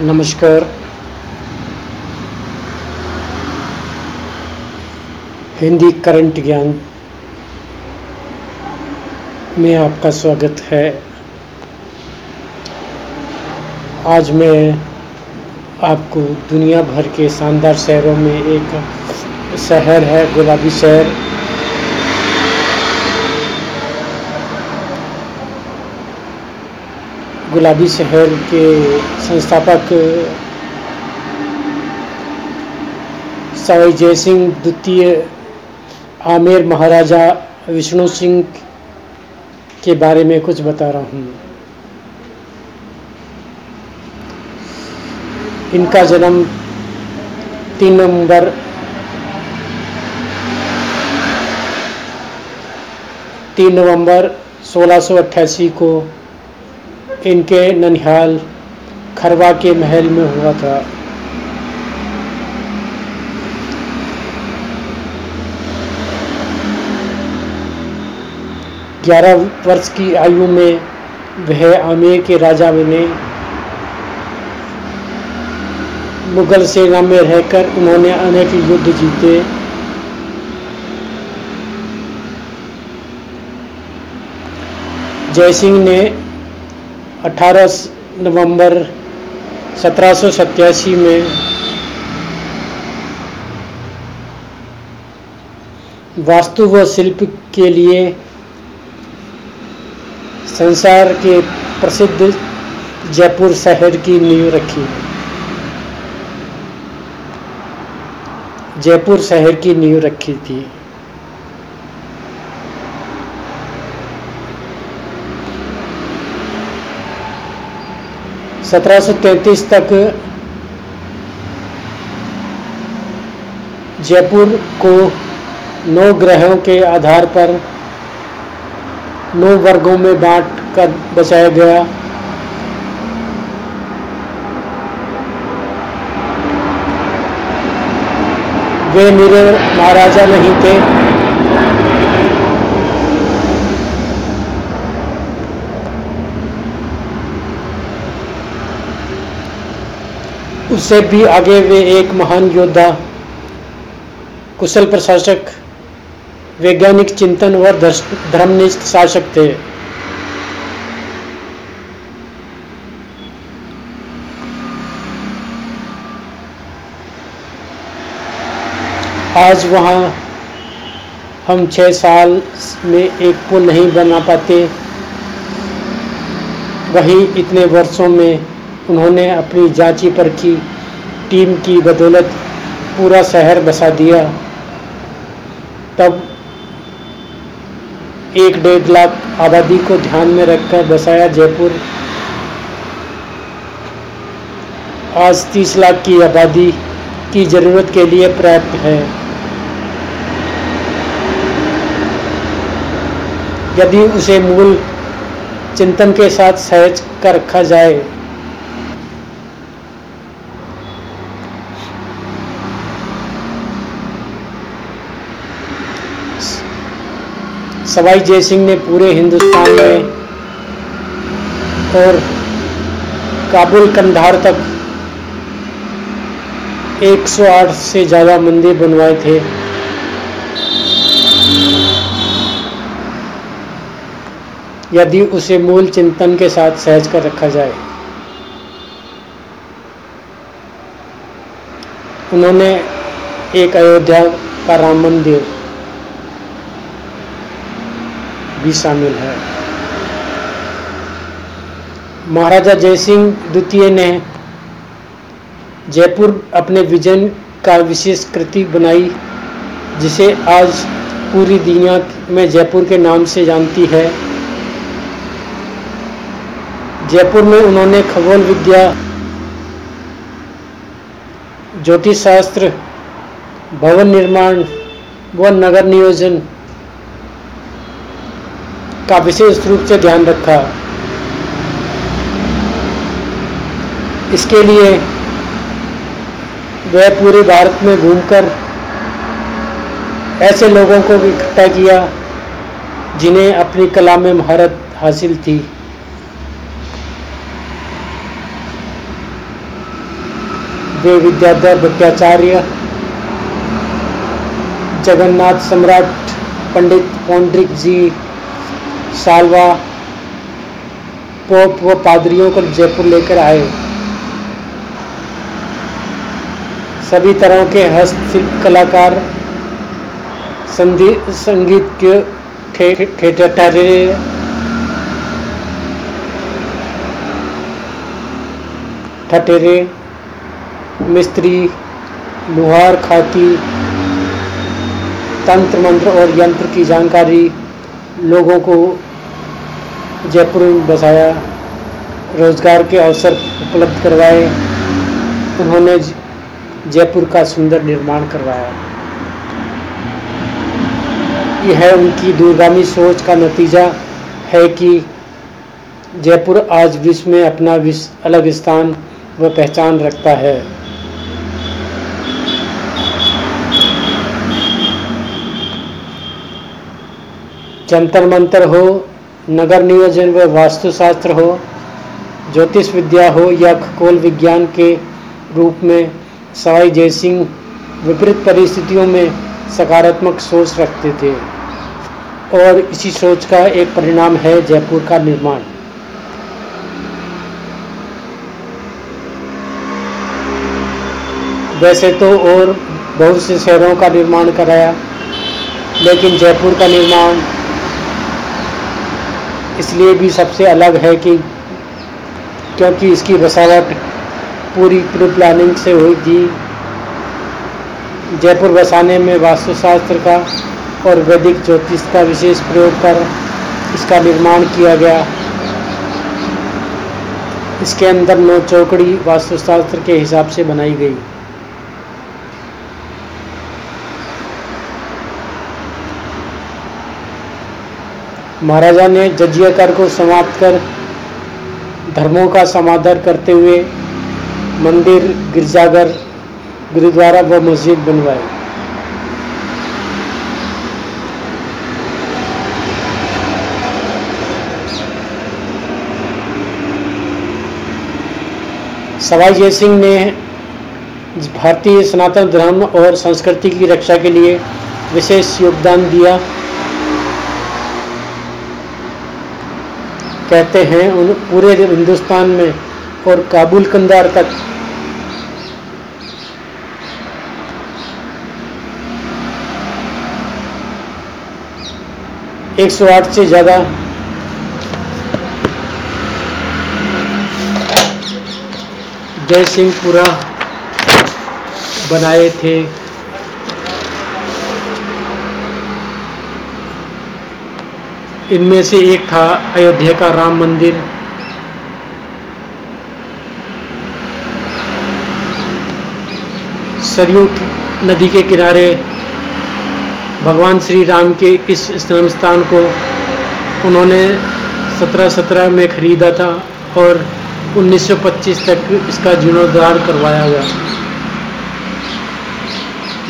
नमस्कार। हिंदी करंट ज्ञान में आपका स्वागत है। आज मैं आपको दुनिया भर के शानदार शहरों में एक शहर है, गुलाबी शहर। गुलाबी शहर के संस्थापक सवाई जयसिंह द्वितीय आमेर महाराजा विष्णु सिंह के बारे में कुछ बता रहा हूँ। इनका जन्म तीन नवंबर तीन नवंबर 1688 को इनके ननिहाल खरवा के महल में हुआ था। ग्यारह वर्ष की आयु में वह आमेर के राजा बने। मुगल सेना में रहकर उन्होंने अनेक युद्ध जीते। जयसिंह ने 18 नवंबर सत्रह में वास्तु व शिल्प के लिए संसार के प्रसिद्ध जयपुर शहर की नींव रखी। जयपुर शहर की नींव रखी थी। सत्रह तक जयपुर को नौ ग्रहों के आधार पर नौ वर्गों में बांट कर बचाया गया। वे मेरे महाराजा नहीं थे। उससे भी आगे वे एक महान योद्धा, कुशल प्रशासक, वैज्ञानिक चिंतन व धर्मनिष्ठ शासक थे। आज वहाँ हम छः साल में एक पुल नहीं बना पाते। वहीं इतने वर्षों में उन्होंने अपनी जांची की, टीम की बदौलत पूरा शहर बसा दिया। तब एक डेढ़ लाख आबादी को ध्यान में रखकर बसाया जयपुर। आज तीस लाख की आबादी की ज़रूरत के लिए पर्याप्त है। यदि उसे मूल चिंतन के साथ सहज कर रखा जाए। सवाई जयसिंह ने पूरे हिंदुस्तान में और काबुल कंधार तक 108 से ज़्यादा मंदिर बनवाए थे। यदि उसे मूल चिंतन के साथ सहज कर रखा जाए। उन्होंने एक अयोध्या का राम मंदिर भी शामिल है। महाराजा जयसिंह द्वितीय ने जयपुर अपने विजन का विशेष कृति बनाई, जिसे आज पूरी दुनिया में जयपुर के नाम से जानती है। जयपुर में उन्होंने खगोल विद्या ज्योतिष शास्त्र भवन निर्माण व नगर नियोजन का विशेष रूप से ध्यान रखा। इसके लिए वह पूरे भारत में घूमकर, ऐसे लोगों को इकट्ठा किया, जिन्हें अपनी कला में महारत हासिल थी। वे विद्याधर भट्टाचार्य, जगन्नाथ सम्राट पंडित पौंड्रिक जी, सालवा, पोप व पादरियों को जयपुर लेकर आए। सभी तरह के हस्तशिल्प कलाकार संगीत के ठेठरे ठटेरे मिस्त्री, लुहार खाती तंत्र मंत्र और यंत्र की जानकारी लोगों को जयपुर में बसाया, रोज़गार के अवसर उपलब्ध करवाए। उन्होंने जयपुर का सुंदर निर्माण करवाया। यह उनकी दूरगामी सोच का नतीजा है कि जयपुर आज विश्व में अपना विश्व अलग स्थान व पहचान रखता है। जंतर मंतर हो, नगर नियोजन व वास्तुशास्त्र हो, ज्योतिष विद्या हो या खगोल विज्ञान के रूप में सवाई जयसिंह विपरीत परिस्थितियों में सकारात्मक सोच रखते थे। और इसी सोच का एक परिणाम है जयपुर का निर्माण। वैसे तो और बहुत से शहरों का निर्माण कराया, लेकिन जयपुर का निर्माण इसलिए भी सबसे अलग है कि क्योंकि इसकी बसावट पूरी प्री प्लानिंग से हुई थी। जयपुर बसाने में वास्तुशास्त्र का और वैदिक ज्योतिष का विशेष प्रयोग कर इसका निर्माण किया गया। इसके अंदर नौ चौकड़ी वास्तुशास्त्र के हिसाब से बनाई गई। महाराजा ने जजिया कर को समाप्त कर धर्मों का समाधान करते हुए मंदिर, गिरजाघर, गुरुद्वारा व मस्जिद बनवाए। सवाई जय सिंह ने भारतीय सनातन धर्म और संस्कृति की रक्षा के लिए विशेष योगदान दिया। कहते हैं, उन पूरे हिंदुस्तान में और काबुल कंदार तक। एक सौ आठ से ज़्यादा। जय सिंहपुरा बनाए थे। इनमें से एक था अयोध्या का राम मंदिर। सरयू नदी के किनारे भगवान श्री राम के इस जन्म स्थान को उन्होंने 1717 में खरीदा था और 1925 तक इसका जीर्णोद्धार करवाया गया।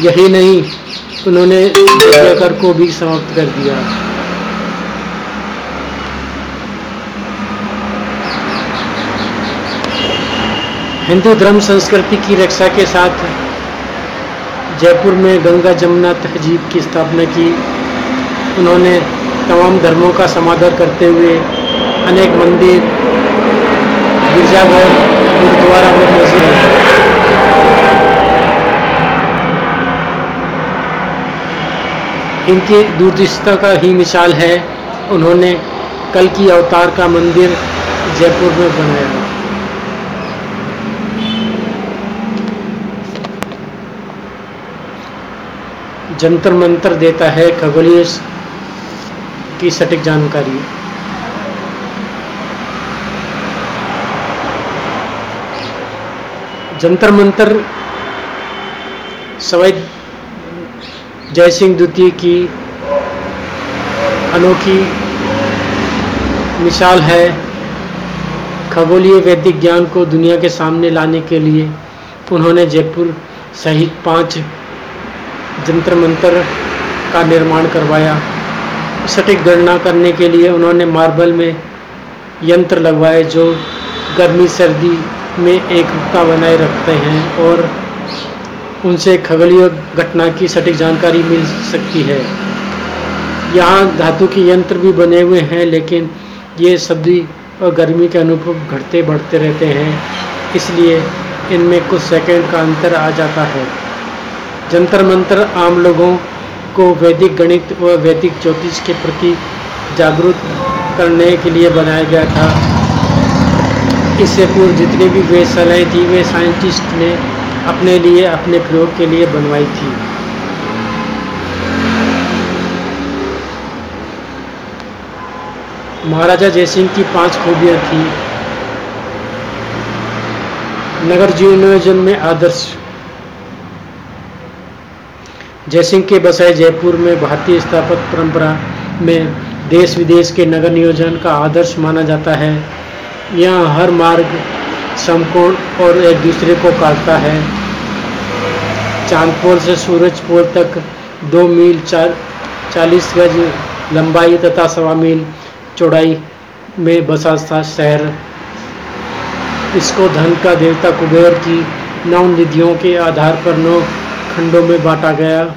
यही नहीं, उन्होंने कर को भी समाप्त कर दिया। हिंदू धर्म संस्कृति की रक्षा के साथ जयपुर में गंगा जमुना तहजीब की स्थापना की। उन्होंने तमाम धर्मों का समादर करते हुए अनेक मंदिर, गिरजाघर, गुरुद्वारा व मस्जिद इनकी दूरदृष्टता का ही मिसाल है। उन्होंने कल की अवतार का मंदिर जयपुर में बनाया जंतर मंतर देता है खगोलीय की सटीक जानकारी। जंतर मंतर सवाई जयसिंह द्वितीय की अनोखी मिसाल है खगोलीय वैदिक ज्ञान को दुनिया के सामने लाने के लिए। उन्होंने जयपुर सहित पाँच जंतर मंत्र का निर्माण करवाया। सटीक गणना करने के लिए उन्होंने मार्बल में यंत्र लगवाए जो गर्मी, सर्दी में एकता बनाए रखते हैं और उनसे खगोलीय घटना की सटीक जानकारी मिल सकती है। यहाँ धातु के यंत्र भी बने हुए हैं, लेकिन ये सर्दी और गर्मी के अनुभव घटते बढ़ते रहते हैं, इसलिए इनमें कुछ सेकंड का अंतर आ जाता है। जंतर मंत्र आम लोगों को वैदिक गणित व वैदिक ज्योतिष के प्रति जागरूक करने के लिए बनाया गया था। इससे पूर्व जितनी भी वेधशालाएँ थी, वे साइंटिस्ट ने अपने लिए, अपने प्रयोग के लिए बनवाई थी। महाराजा जयसिंह की पाँच खूबियाँ थी। नगर जीवन में आदर्श जयसिंह के बसाए जयपुर में भारतीय स्थापत्य परंपरा में देश विदेश के नगर नियोजन का आदर्श माना जाता है। यहाँ हर मार्ग समकोण और एक दूसरे को काटता है। चांदपोल से सूरज पोल तक दो मील चार, चालीस गज लंबाई तथा सवा मील चौड़ाई में बसा था शहर। इसको धन का देवता कुबेर की नौ निधियों के आधार पर नौ खंडों में बांटा गया।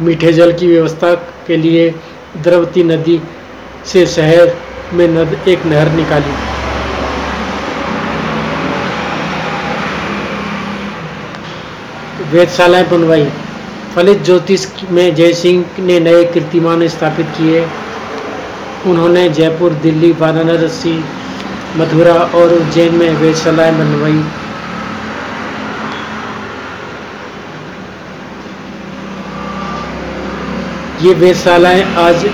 मीठे जल की व्यवस्था के लिए द्रवती नदी से शहर में नद, एक नहर निकाली। वेदशालाएँ बनवाई। फलित ज्योतिष में जयसिंह ने नए कीर्तिमान स्थापित किए। उन्होंने जयपुर, दिल्ली, वाराणसी, मथुरा और उज्जैन में वेधशालाएँ बनवाई। ये वेधशालाएँ आज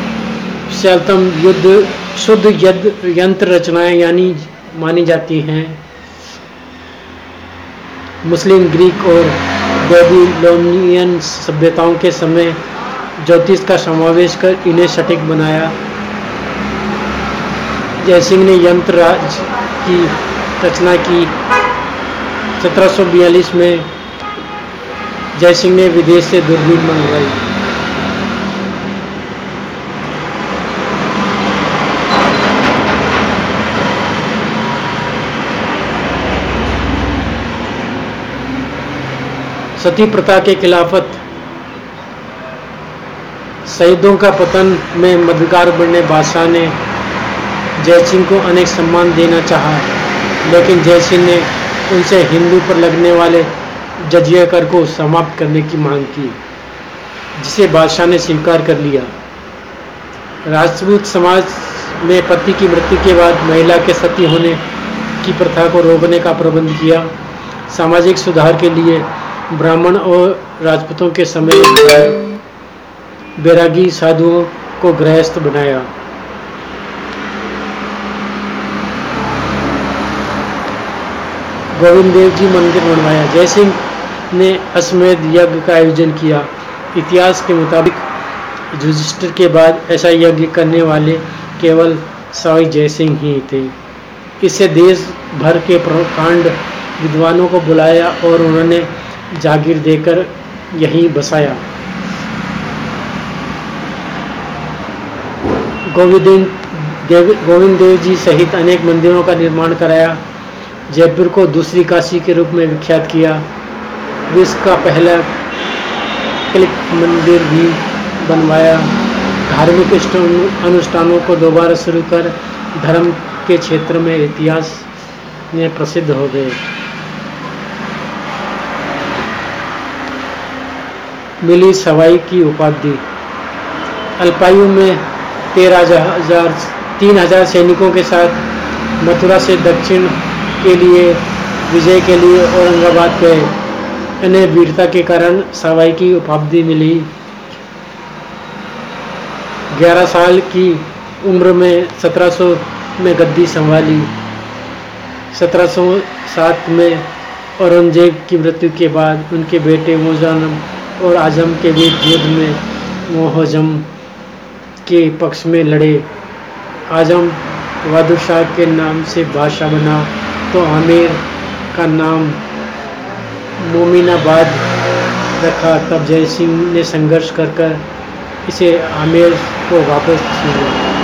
शैलतम युद्ध, शुद्ध यद, यंत्र रचनाएँ यानी मानी जाती हैं। मुस्लिम, ग्रीक और बेबीलोनियन सभ्यताओं के समय ज्योतिष का समावेश कर इन्हें सटीक बनाया। जयसिंह ने यंत्र राज की रचना की। 1742 में जयसिंह ने विदेश से दूरबीन मंगवाई। सती प्रथा के खिलाफत शहीदों का पतन में मददगार बनने बादशाह ने जयसिंह को अनेक सम्मान देना चाहा, लेकिन जयसिंह ने उनसे हिंदू पर लगने वाले जजिया कर को समाप्त करने की मांग की, जिसे बादशाह ने स्वीकार कर लिया। राजपूत समाज में पति की मृत्यु के बाद महिला के सती होने की प्रथा को रोकने का प्रबंध किया। सामाजिक सुधार के लिए ब्राह्मण और राजपूतों के समय बैरागी साधुओं को गृहस्थ बनाया। गोविंद देव जी मंदिर बनवाया। जयसिंह ने अश्वमेध यज्ञ का आयोजन किया। इतिहास के मुताबिक युधिष्ठिर के बाद ऐसा यज्ञ करने वाले केवल सवाई जयसिंह ही थे। इससे देश भर के प्रकांड विद्वानों को बुलाया और उन्होंने जागीर देकर यहीं बसाया। गोविंद देव गोविंद देव जी सहित अनेक मंदिरों का निर्माण कराया। जयपुर को दूसरी काशी के रूप में विख्यात किया। विश्व का पहला क्लिक मंदिर भी बनवाया। धार्मिक अनुष्ठानों को दोबारा शुरू कर धर्म के क्षेत्र में इतिहास में प्रसिद्ध हो गए। मिली सवाई की उपाधि। अल्पायु में तेरह हज़ार तीन हज़ार सैनिकों के साथ मथुरा से दक्षिण के लिए, विजय के लिए औरंगाबाद गए। इन्हें वीरता के कारण सवाई की उपाधि मिली। 11 साल की उम्र में 1700 में गद्दी संभाली। 1707 में औरंगज़ेब की मृत्यु के बाद उनके बेटे मुजानम और आज़म के बीच युद्ध में मोहजम के पक्ष में लड़े। आज़म बहादुर शाह के नाम से बादशाह बना तो आमिर का नाम मोमिनाबाद रखा। तब जय सिंह ने संघर्ष कर कर इसे आमिर को वापस छीन लिया।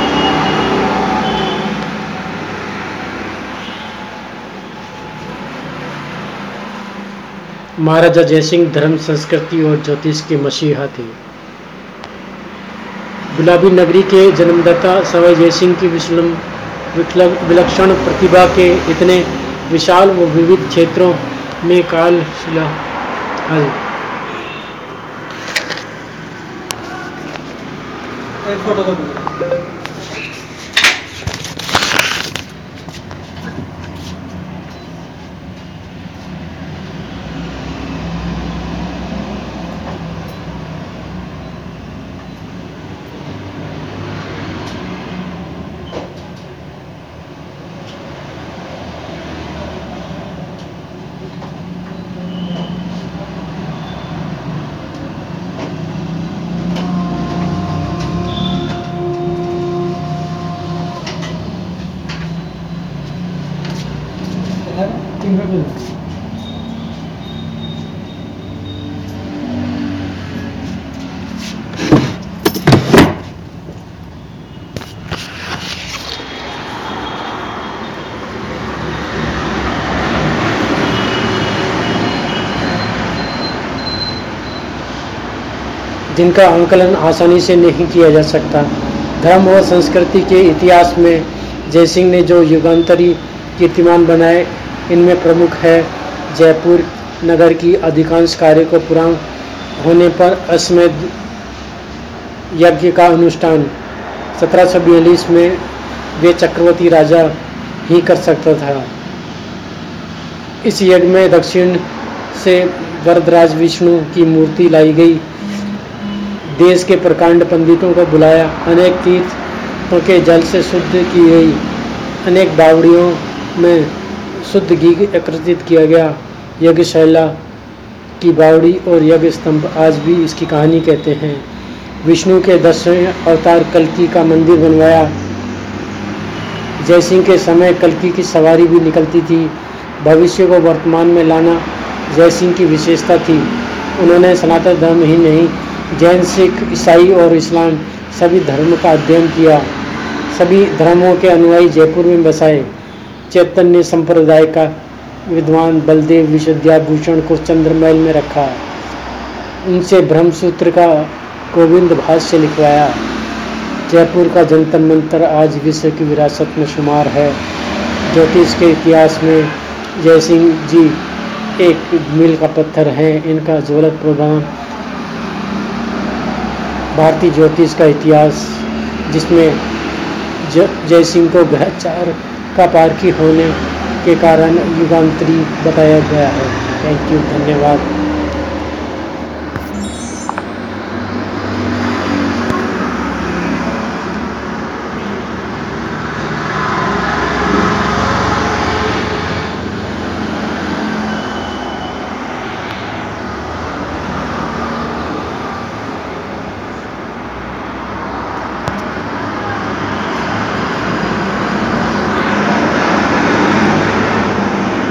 महाराजा जयसिंह धर्म संस्कृति और ज्योतिष के मसीहा थे। गुलाबी नगरी के जन्मदाता सवाई जयसिंह की विश्लम विलक्षण प्रतिभा के इतने विशाल व विविध क्षेत्रों में काल शिला जिनका आंकलन आसानी से नहीं किया जा सकता। धर्म और संस्कृति के इतिहास में जयसिंह ने जो युगांतरी कीर्तिमान बनाए, इनमें प्रमुख है जयपुर नगर की अधिकांश कार्य को पूरा होने पर अश्वमेध यज्ञ का अनुष्ठान। सत्रह में वे चक्रवर्ती राजा ही कर सकता था। इस यज्ञ में दक्षिण से वरदराज विष्णु की मूर्ति लाई गई। देश के प्रकांड पंडितों को बुलाया, अनेक तीर्थों के जल से शुद्ध की गई अनेक बावड़ियों में शुद्ध घी एकत्रित किया गया। यज्ञशैला की बावड़ी और यज्ञ स्तंभ आज भी इसकी कहानी कहते हैं। विष्णु के दसवें अवतार कल्की का मंदिर बनवाया। जयसिंह के समय कल्की की सवारी भी निकलती थी। भविष्य को वर्तमान में लाना जयसिंह की विशेषता थी। उन्होंने सनातन धर्म ही नहीं जैन, सिख, ईसाई और इस्लाम सभी धर्म का अध्ययन किया। सभी धर्मों के अनुयायी जयपुर में बसाए। चैतन्य संप्रदाय का विद्वान बलदेव विश्वद्याभूषण को चंद्रमहल में रखा। उनसे ब्रह्मसूत्र का गोविंद भाष्य लिखवाया। जयपुर का जंतर मंत्र आज विश्व की विरासत में शुमार है। ज्योतिष के इतिहास में जयसिंह जी एक मील का पत्थर है। इनका ज्वलत प्रदान भारतीय ज्योतिष का इतिहास, जिसमें जय सिंह को ग्रहचार का पारखी होने के कारण युगांतरी बताया गया है। थैंक यू धन्यवाद।